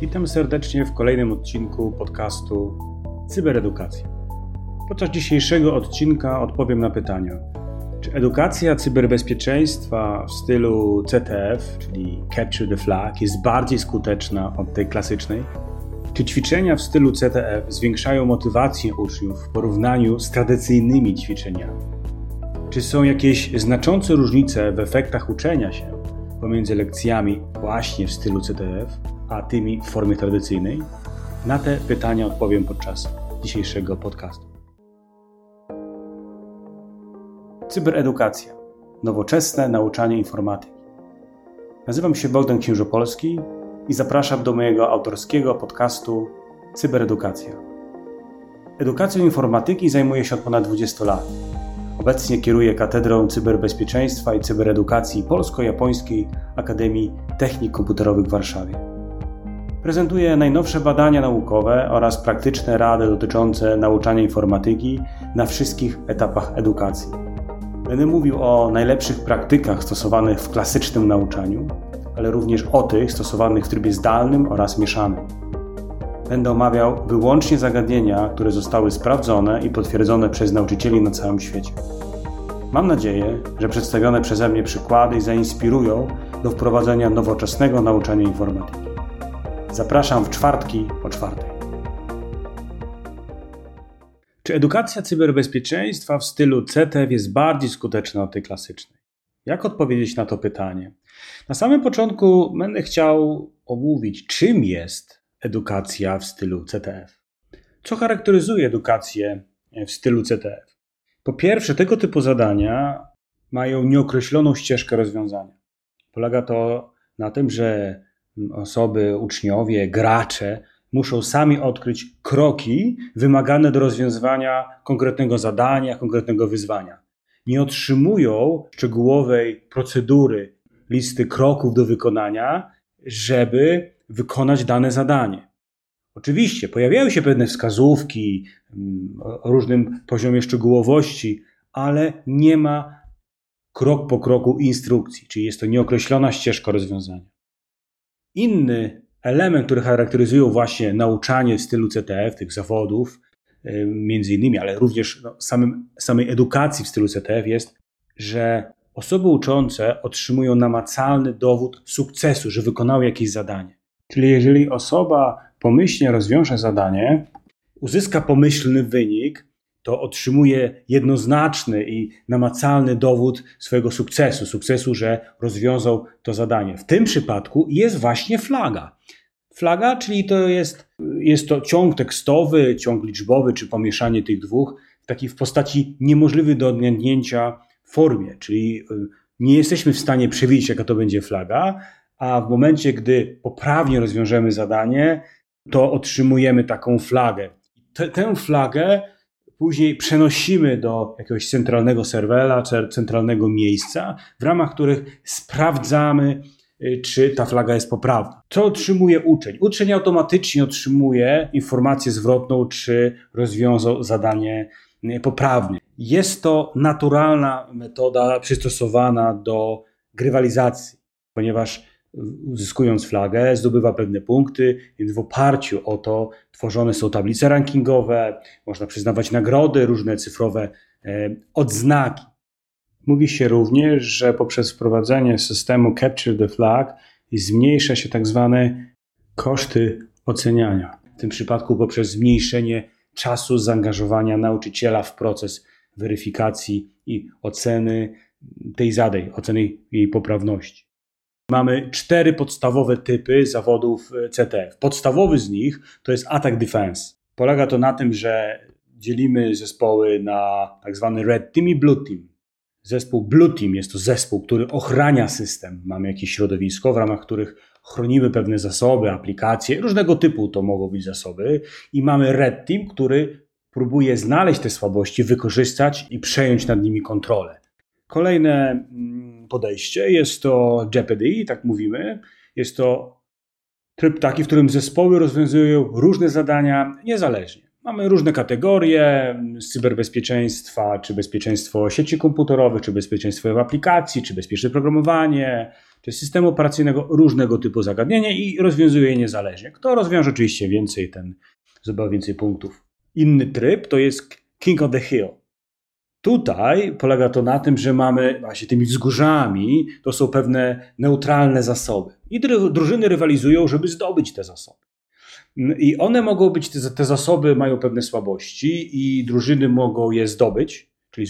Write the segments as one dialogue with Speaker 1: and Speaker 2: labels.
Speaker 1: Witam serdecznie w kolejnym odcinku podcastu Cyberedukacja. Podczas dzisiejszego odcinka odpowiem na pytania: czy edukacja cyberbezpieczeństwa w stylu CTF, czyli Capture the Flag, jest bardziej skuteczna od tej klasycznej? Czy ćwiczenia w stylu CTF zwiększają motywację uczniów w porównaniu z tradycyjnymi ćwiczeniami? Czy są jakieś znaczące różnice w efektach uczenia się pomiędzy lekcjami właśnie w stylu CTF, a tymi w formie tradycyjnej? Na te pytania odpowiem podczas dzisiejszego podcastu. Cyberedukacja. Nowoczesne nauczanie informatyki. Nazywam się Bogdan Księżopolski i zapraszam do mojego autorskiego podcastu Cyberedukacja. Edukacją informatyki zajmuję się od ponad 20 lat. Obecnie kieruję Katedrą Cyberbezpieczeństwa i Cyberedukacji Polsko-Japońskiej Akademii Technik Komputerowych w Warszawie. Prezentuję najnowsze badania naukowe oraz praktyczne rady dotyczące nauczania informatyki na wszystkich etapach edukacji. Będę mówił o najlepszych praktykach stosowanych w klasycznym nauczaniu, ale również o tych stosowanych w trybie zdalnym oraz mieszanym. Będę omawiał wyłącznie zagadnienia, które zostały sprawdzone i potwierdzone przez nauczycieli na całym świecie. Mam nadzieję, że przedstawione przeze mnie przykłady zainspirują do wprowadzenia nowoczesnego nauczania informatyki. Zapraszam w czwartki o czwartej. Czy edukacja cyberbezpieczeństwa w stylu CTF jest bardziej skuteczna od tej klasycznej? Jak odpowiedzieć na to pytanie? Na samym początku będę chciał omówić, czym jest edukacja w stylu CTF. Co charakteryzuje edukację w stylu CTF? Po pierwsze, tego typu zadania mają nieokreśloną ścieżkę rozwiązania. Polega to na tym, że osoby, uczniowie, gracze muszą sami odkryć kroki wymagane do rozwiązywania konkretnego zadania, konkretnego wyzwania. Nie otrzymują szczegółowej procedury, listy kroków do wykonania, żeby wykonać dane zadanie. Oczywiście pojawiają się pewne wskazówki mm, o różnym poziomie szczegółowości, ale nie ma krok po kroku instrukcji, czyli jest to nieokreślona ścieżka rozwiązania. Inny element, który charakteryzują właśnie nauczanie w stylu CTF, tych zawodów, y, między innymi, ale również no, samym, samej edukacji w stylu CTF jest, że osoby uczące otrzymują namacalny dowód sukcesu, że wykonały jakieś zadanie. Czyli jeżeli osoba pomyślnie rozwiąże zadanie, uzyska pomyślny wynik, to otrzymuje jednoznaczny i namacalny dowód swojego sukcesu, sukcesu, że rozwiązał to zadanie. W tym przypadku jest właśnie flaga. Flaga, czyli to jest, jest to ciąg tekstowy, ciąg liczbowy, czy pomieszanie tych dwóch w takiej w postaci niemożliwej do odgadnięcia formie, czyli y, nie jesteśmy w stanie przewidzieć, jaka to będzie flaga, a w momencie, gdy poprawnie rozwiążemy zadanie, to otrzymujemy taką flagę. tę flagę później przenosimy do jakiegoś centralnego serwera, czy centralnego miejsca, w ramach których sprawdzamy, y, czy ta flaga jest poprawna. Co otrzymuje uczeń? Uczeń automatycznie otrzymuje informację zwrotną, czy rozwiązał zadanie y, poprawnie. Jest to naturalna metoda przystosowana do grywalizacji, ponieważ uzyskując flagę, zdobywa pewne punkty, więc w oparciu o to tworzone są tablice rankingowe, można przyznawać nagrody, różne cyfrowe e, odznaki. Mówi się również, że poprzez wprowadzenie systemu Capture the Flag zmniejsza się tak zwane koszty oceniania. W tym przypadku poprzez zmniejszenie czasu zaangażowania nauczyciela w proces weryfikacji i oceny tej zadań, oceny jej poprawności. Mamy cztery podstawowe typy zawodów e, CTF. Podstawowy z nich to jest attack defense. Polega to na tym, że dzielimy zespoły na tak zwany red team i blue team. Zespół blue team jest to zespół, który ochrania system. Mamy jakieś środowisko, w ramach których chronimy pewne zasoby, aplikacje, różnego typu to mogą być zasoby. I mamy red team, który próbuje znaleźć te słabości, wykorzystać i przejąć nad nimi kontrolę. Kolejne mm, podejście. Jest to Jeopardy, tak mówimy. Jest to tryb taki, w którym zespoły rozwiązują różne zadania niezależnie. Mamy różne kategorie z cyberbezpieczeństwa, czy bezpieczeństwo sieci komputerowych, czy bezpieczeństwo aplikacji, czy bezpieczne programowanie, czy systemu operacyjnego, różnego typu zagadnienia i rozwiązuje je niezależnie. Kto rozwiąże oczywiście więcej, ten zdobywa więcej punktów. Inny tryb to jest King of the Hill. Tutaj polega to na tym, że mamy właśnie tymi wzgórzami, to są pewne neutralne zasoby. I drużyny rywalizują, żeby zdobyć te zasoby. I one mogą być, te, zasoby mają pewne słabości i drużyny mogą je zdobyć, czyli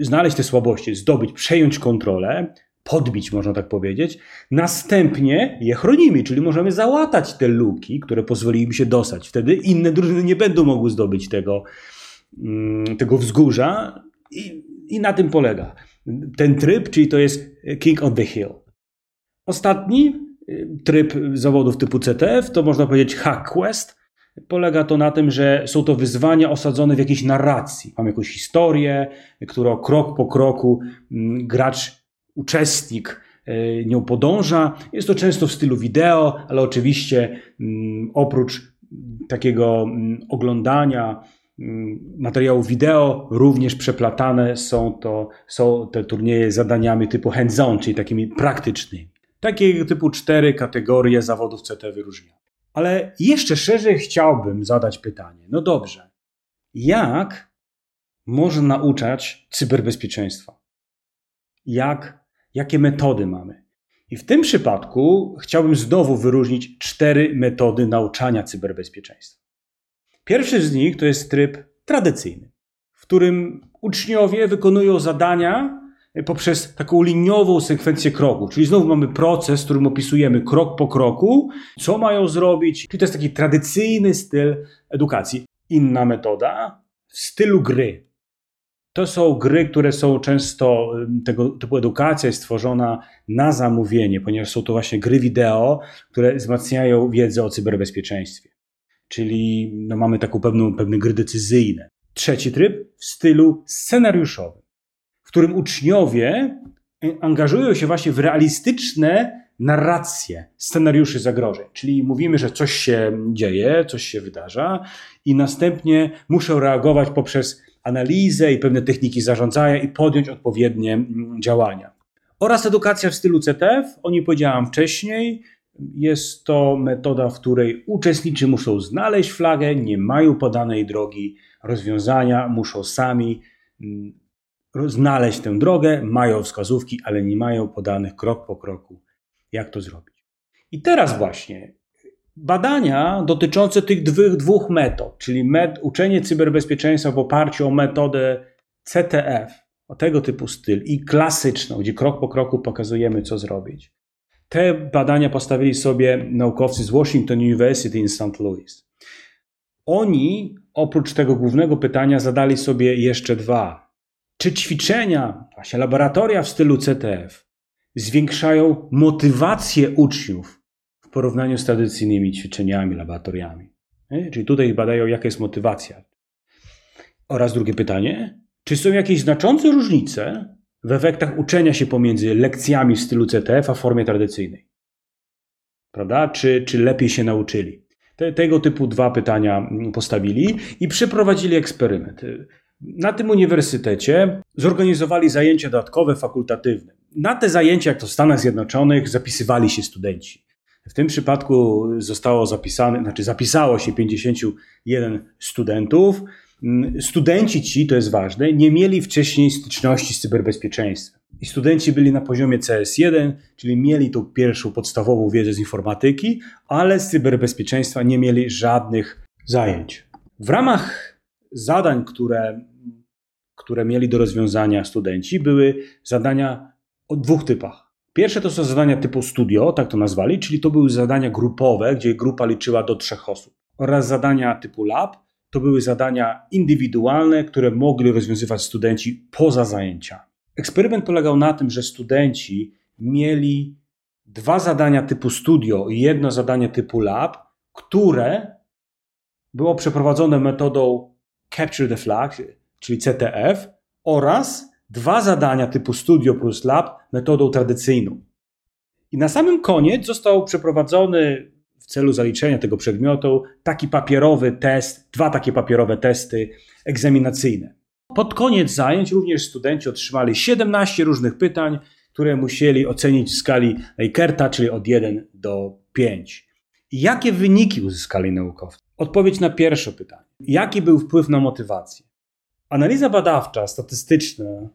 Speaker 1: znaleźć te słabości, zdobyć, przejąć kontrolę, podbić, można tak powiedzieć. Następnie je chronimy, czyli możemy załatać te luki, które pozwoliły im się dostać. Wtedy inne drużyny nie będą mogły zdobyć tego, mm, tego wzgórza i, i na tym polega ten tryb, czyli to jest King of the Hill. Ostatni y, tryb zawodów typu CTF to można powiedzieć Hack Quest. Polega to na tym, że są to wyzwania osadzone w jakiejś narracji. Mamy jakąś historię, którą krok po kroku mm, gracz uczestnik e, nią podąża. Jest to często w stylu wideo, ale oczywiście mm, oprócz takiego mm, oglądania materiału wideo, również przeplatane są, to, są te turnieje zadaniami typu hands-on, czyli takimi praktycznymi. Takie typu cztery kategorie zawodów CT wyróżnia. Ale jeszcze szerzej chciałbym zadać pytanie. No dobrze, jak można nauczać cyberbezpieczeństwa? Jak jakie metody mamy. I w tym przypadku chciałbym znowu wyróżnić cztery metody nauczania cyberbezpieczeństwa. Pierwszy z nich to jest tryb tradycyjny, w którym uczniowie wykonują zadania poprzez taką liniową sekwencję kroków. Czyli znowu mamy proces, w którym opisujemy krok po kroku, co mają zrobić. Czyli to jest taki tradycyjny styl edukacji. Inna metoda w stylu gry. To są gry, które są często, tego typu edukacja jest stworzona na zamówienie, ponieważ są to właśnie gry wideo, które wzmacniają wiedzę o cyberbezpieczeństwie. Czyli no, mamy taką pewną, pewne gry decyzyjne. Trzeci tryb w stylu scenariuszowym, w którym uczniowie angażują się właśnie w realistyczne narracje scenariuszy zagrożeń. Czyli mówimy, że coś się dzieje, coś się wydarza i następnie muszą reagować poprzez analizę i pewne techniki zarządzania i podjąć odpowiednie mm, działania. Oraz edukacja w stylu CTF, o niej powiedziałam wcześniej. Jest to metoda, w której uczestnicy muszą znaleźć flagę, nie mają podanej drogi rozwiązania, muszą sami mm, znaleźć tę drogę, mają wskazówki, ale nie mają podanych krok po kroku, jak to zrobić. I teraz właśnie Badania dotyczące tych dwóch, metod, czyli med, uczenie cyberbezpieczeństwa w oparciu o metodę CTF, o tego typu styl i klasyczną, gdzie krok po kroku pokazujemy, co zrobić. Te badania postawili sobie naukowcy z Washington University in St. Louis. Oni oprócz tego głównego pytania zadali sobie jeszcze dwa. Czy ćwiczenia, właśnie laboratoria w stylu CTF zwiększają motywację uczniów w porównaniu z tradycyjnymi ćwiczeniami, laboratoriami. Czyli tutaj badają, jaka jest motywacja. Oraz drugie pytanie, czy są jakieś znaczące różnice w efektach uczenia się pomiędzy lekcjami w stylu CTF a formie tradycyjnej? Prawda? Czy, czy lepiej się nauczyli? Te, tego typu dwa pytania postawili i przeprowadzili eksperyment. Na tym uniwersytecie zorganizowali zajęcia dodatkowe, fakultatywne. Na te zajęcia, jak to w Stanach Zjednoczonych, zapisywali się studenci. W tym przypadku zostało zapisane, znaczy zapisało się 51 studentów. Mm, studenci ci, to jest ważne, nie mieli wcześniej styczności z cyberbezpieczeństwem. I studenci byli na poziomie CS1, czyli mieli tą pierwszą podstawową wiedzę z informatyki, ale z cyberbezpieczeństwa nie mieli żadnych zajęć. W ramach zadań, które, które mieli do rozwiązania studenci, były zadania o dwóch typach. Pierwsze to są zadania typu studio, tak to nazwali, czyli to były zadania grupowe, gdzie grupa liczyła do trzech osób. Oraz zadania typu lab, to były zadania indywidualne, które mogli rozwiązywać studenci poza zajęciami. Eksperyment polegał na tym, że studenci mieli dwa zadania typu studio i jedno zadanie typu lab, które było przeprowadzone metodą Capture the Flag, czyli CTF, oraz dwa zadania typu Studio plus Lab metodą tradycyjną. I na samym koniec został przeprowadzony celu zaliczenia tego przedmiotu taki papierowy test, dwa takie papierowe testy egzaminacyjne. Pod koniec zajęć również studenci otrzymali 17 różnych pytań, które musieli ocenić w skali Likert, czyli od 1 do 5. Jakie wyniki uzyskali naukowcy? Odpowiedź na pierwsze pytanie. Jaki był wpływ na motywację? Analiza badawcza, statystyczna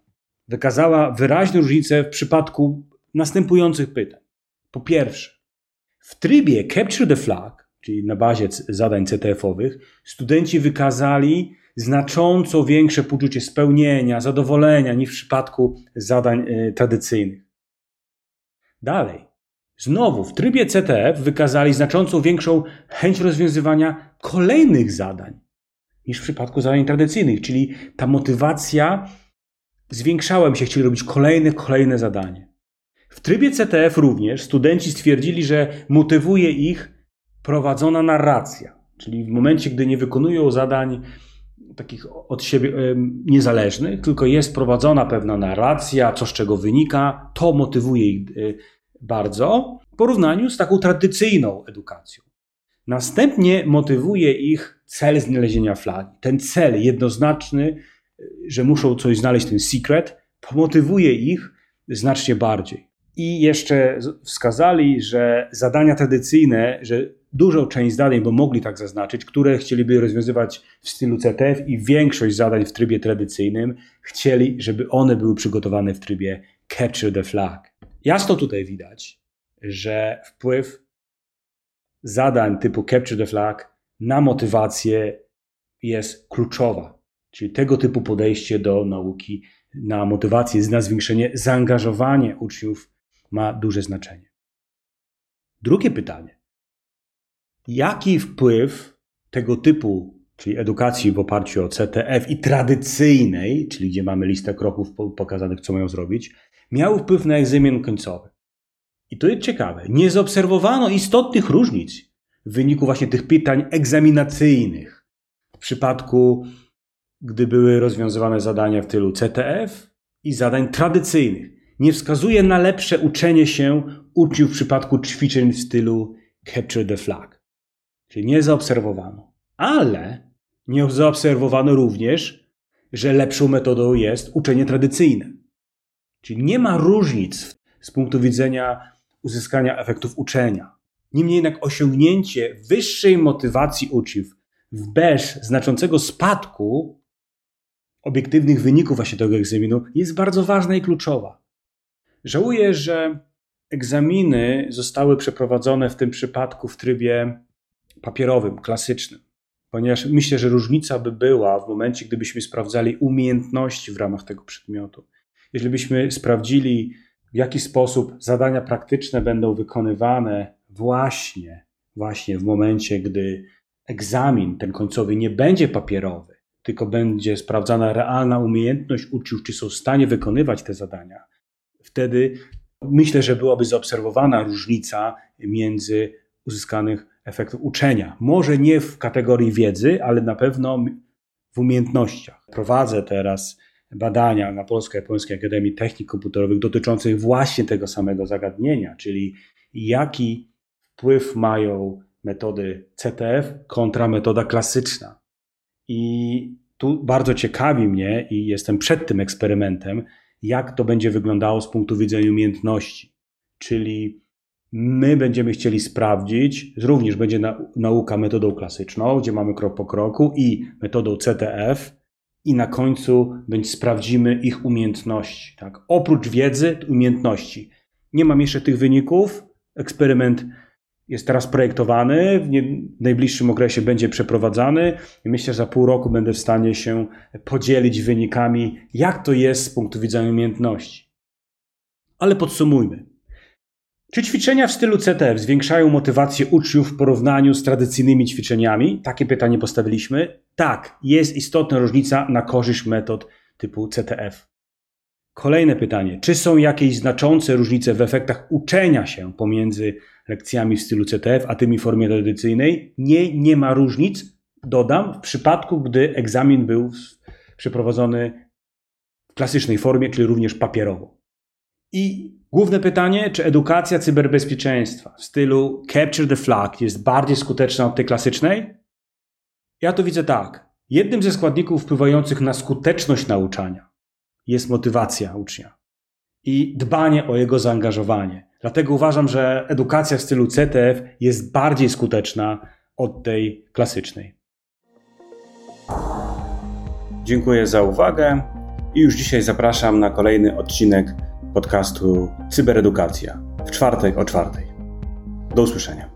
Speaker 1: wykazała wyraźne różnice w przypadku następujących pytań. Po pierwsze, w trybie Capture the Flag, czyli na bazie zadań CTF-owych, studenci wykazali znacząco większe poczucie spełnienia, zadowolenia niż w przypadku zadań y, tradycyjnych. Dalej, znowu w trybie CTF wykazali znacząco większą chęć rozwiązywania kolejnych zadań niż w przypadku zadań tradycyjnych, czyli ta motywacja zwiększała mi się, chcieli robić kolejne, kolejne zadanie. W trybie CTF również studenci stwierdzili, że motywuje ich prowadzona narracja, czyli w momencie, gdy nie wykonują zadań takich od siebie niezależnych, tylko jest prowadzona pewna narracja, co z czego wynika, to motywuje ich y, bardzo w porównaniu z taką tradycyjną edukacją. Następnie motywuje ich cel znalezienia flagi. Ten cel jednoznaczny, y, że muszą coś znaleźć, ten secret, pomotywuje ich znacznie bardziej. I jeszcze wskazali, że zadania tradycyjne, że dużą część zadań, bo mogli tak zaznaczyć, które chcieliby rozwiązywać w stylu CTF i większość zadań w trybie tradycyjnym, chcieli, żeby one były przygotowane w trybie Capture the Flag. Jasno tutaj widać, że wpływ zadań typu Capture the Flag na motywację jest kluczowa. Czyli tego typu podejście do nauki na motywację, na zwiększenie zaangażowania uczniów ma duże znaczenie. Drugie pytanie. Jaki wpływ tego typu, czyli edukacji w oparciu o CTF i tradycyjnej, czyli gdzie mamy listę kroków pokazanych, co mają zrobić, miał wpływ na egzamin końcowy? I to jest ciekawe. Nie zaobserwowano istotnych różnic w wyniku właśnie tych pytań egzaminacyjnych. W przypadku, gdy były rozwiązywane zadania w tylu CTF i zadań tradycyjnych nie wskazuje na lepsze uczenie się uczniów w przypadku ćwiczeń w stylu Capture the Flag. Czyli nie zaobserwowano. Ale nie zaobserwowano również, że lepszą metodą jest uczenie tradycyjne. Czyli nie ma różnic z punktu widzenia uzyskania efektów uczenia. Niemniej jednak osiągnięcie wyższej motywacji uczniów bez znaczącego spadku obiektywnych wyników właśnie tego egzaminu jest bardzo ważna i kluczowa. Żałuję, że egzaminy zostały przeprowadzone w tym przypadku w trybie papierowym, klasycznym, ponieważ myślę, że różnica by była w momencie, gdybyśmy sprawdzali umiejętności w ramach tego przedmiotu. Jeżeli byśmy sprawdzili, w jaki sposób zadania praktyczne będą wykonywane właśnie, właśnie w momencie, gdy egzamin ten końcowy nie będzie papierowy, tylko będzie sprawdzana realna umiejętność uczniów, czy są w stanie wykonywać te zadania, wtedy myślę, że byłaby zaobserwowana różnica między uzyskanych efektów uczenia. Może nie w kategorii wiedzy, ale na pewno w umiejętnościach. Prowadzę teraz badania na Polsko-Japońskiej Akademii Technik Komputerowych dotyczących właśnie tego samego zagadnienia, czyli jaki wpływ mają metody CTF kontra metoda klasyczna. I tu bardzo ciekawi mnie i jestem przed tym eksperymentem, jak to będzie wyglądało z punktu widzenia umiejętności. Czyli my będziemy chcieli sprawdzić, również będzie nauka metodą klasyczną, gdzie mamy krok po kroku i metodą CTF, i na końcu sprawdzimy ich umiejętności. Tak? Oprócz wiedzy, umiejętności. Nie mam jeszcze tych wyników. Eksperyment jest teraz projektowany, w, najbliższym okresie będzie przeprowadzany i myślę, że za pół roku będę w stanie się podzielić wynikami, jak to jest z punktu widzenia umiejętności. Ale podsumujmy. Czy ćwiczenia w stylu CTF zwiększają motywację uczniów w porównaniu z tradycyjnymi ćwiczeniami? Takie pytanie postawiliśmy. Tak, jest istotna różnica na korzyść metod typu CTF. Kolejne pytanie. Czy są jakieś znaczące różnice w efektach uczenia się pomiędzy lekcjami w stylu CTF, a tymi w formie tradycyjnej? Nie, nie ma różnic. Dodam, w przypadku, gdy egzamin był przeprowadzony w klasycznej formie, czyli również papierowo. I główne pytanie, czy edukacja cyberbezpieczeństwa w stylu Capture the Flag jest bardziej skuteczna od tej klasycznej? Ja to widzę tak. Jednym ze składników wpływających na skuteczność nauczania jest motywacja ucznia i dbanie o jego zaangażowanie. Dlatego uważam, że edukacja w stylu CTF jest bardziej skuteczna od tej klasycznej. Dziękuję za uwagę i już dzisiaj zapraszam na kolejny odcinek podcastu Cyberedukacja w czwartek o czwartej. Do usłyszenia.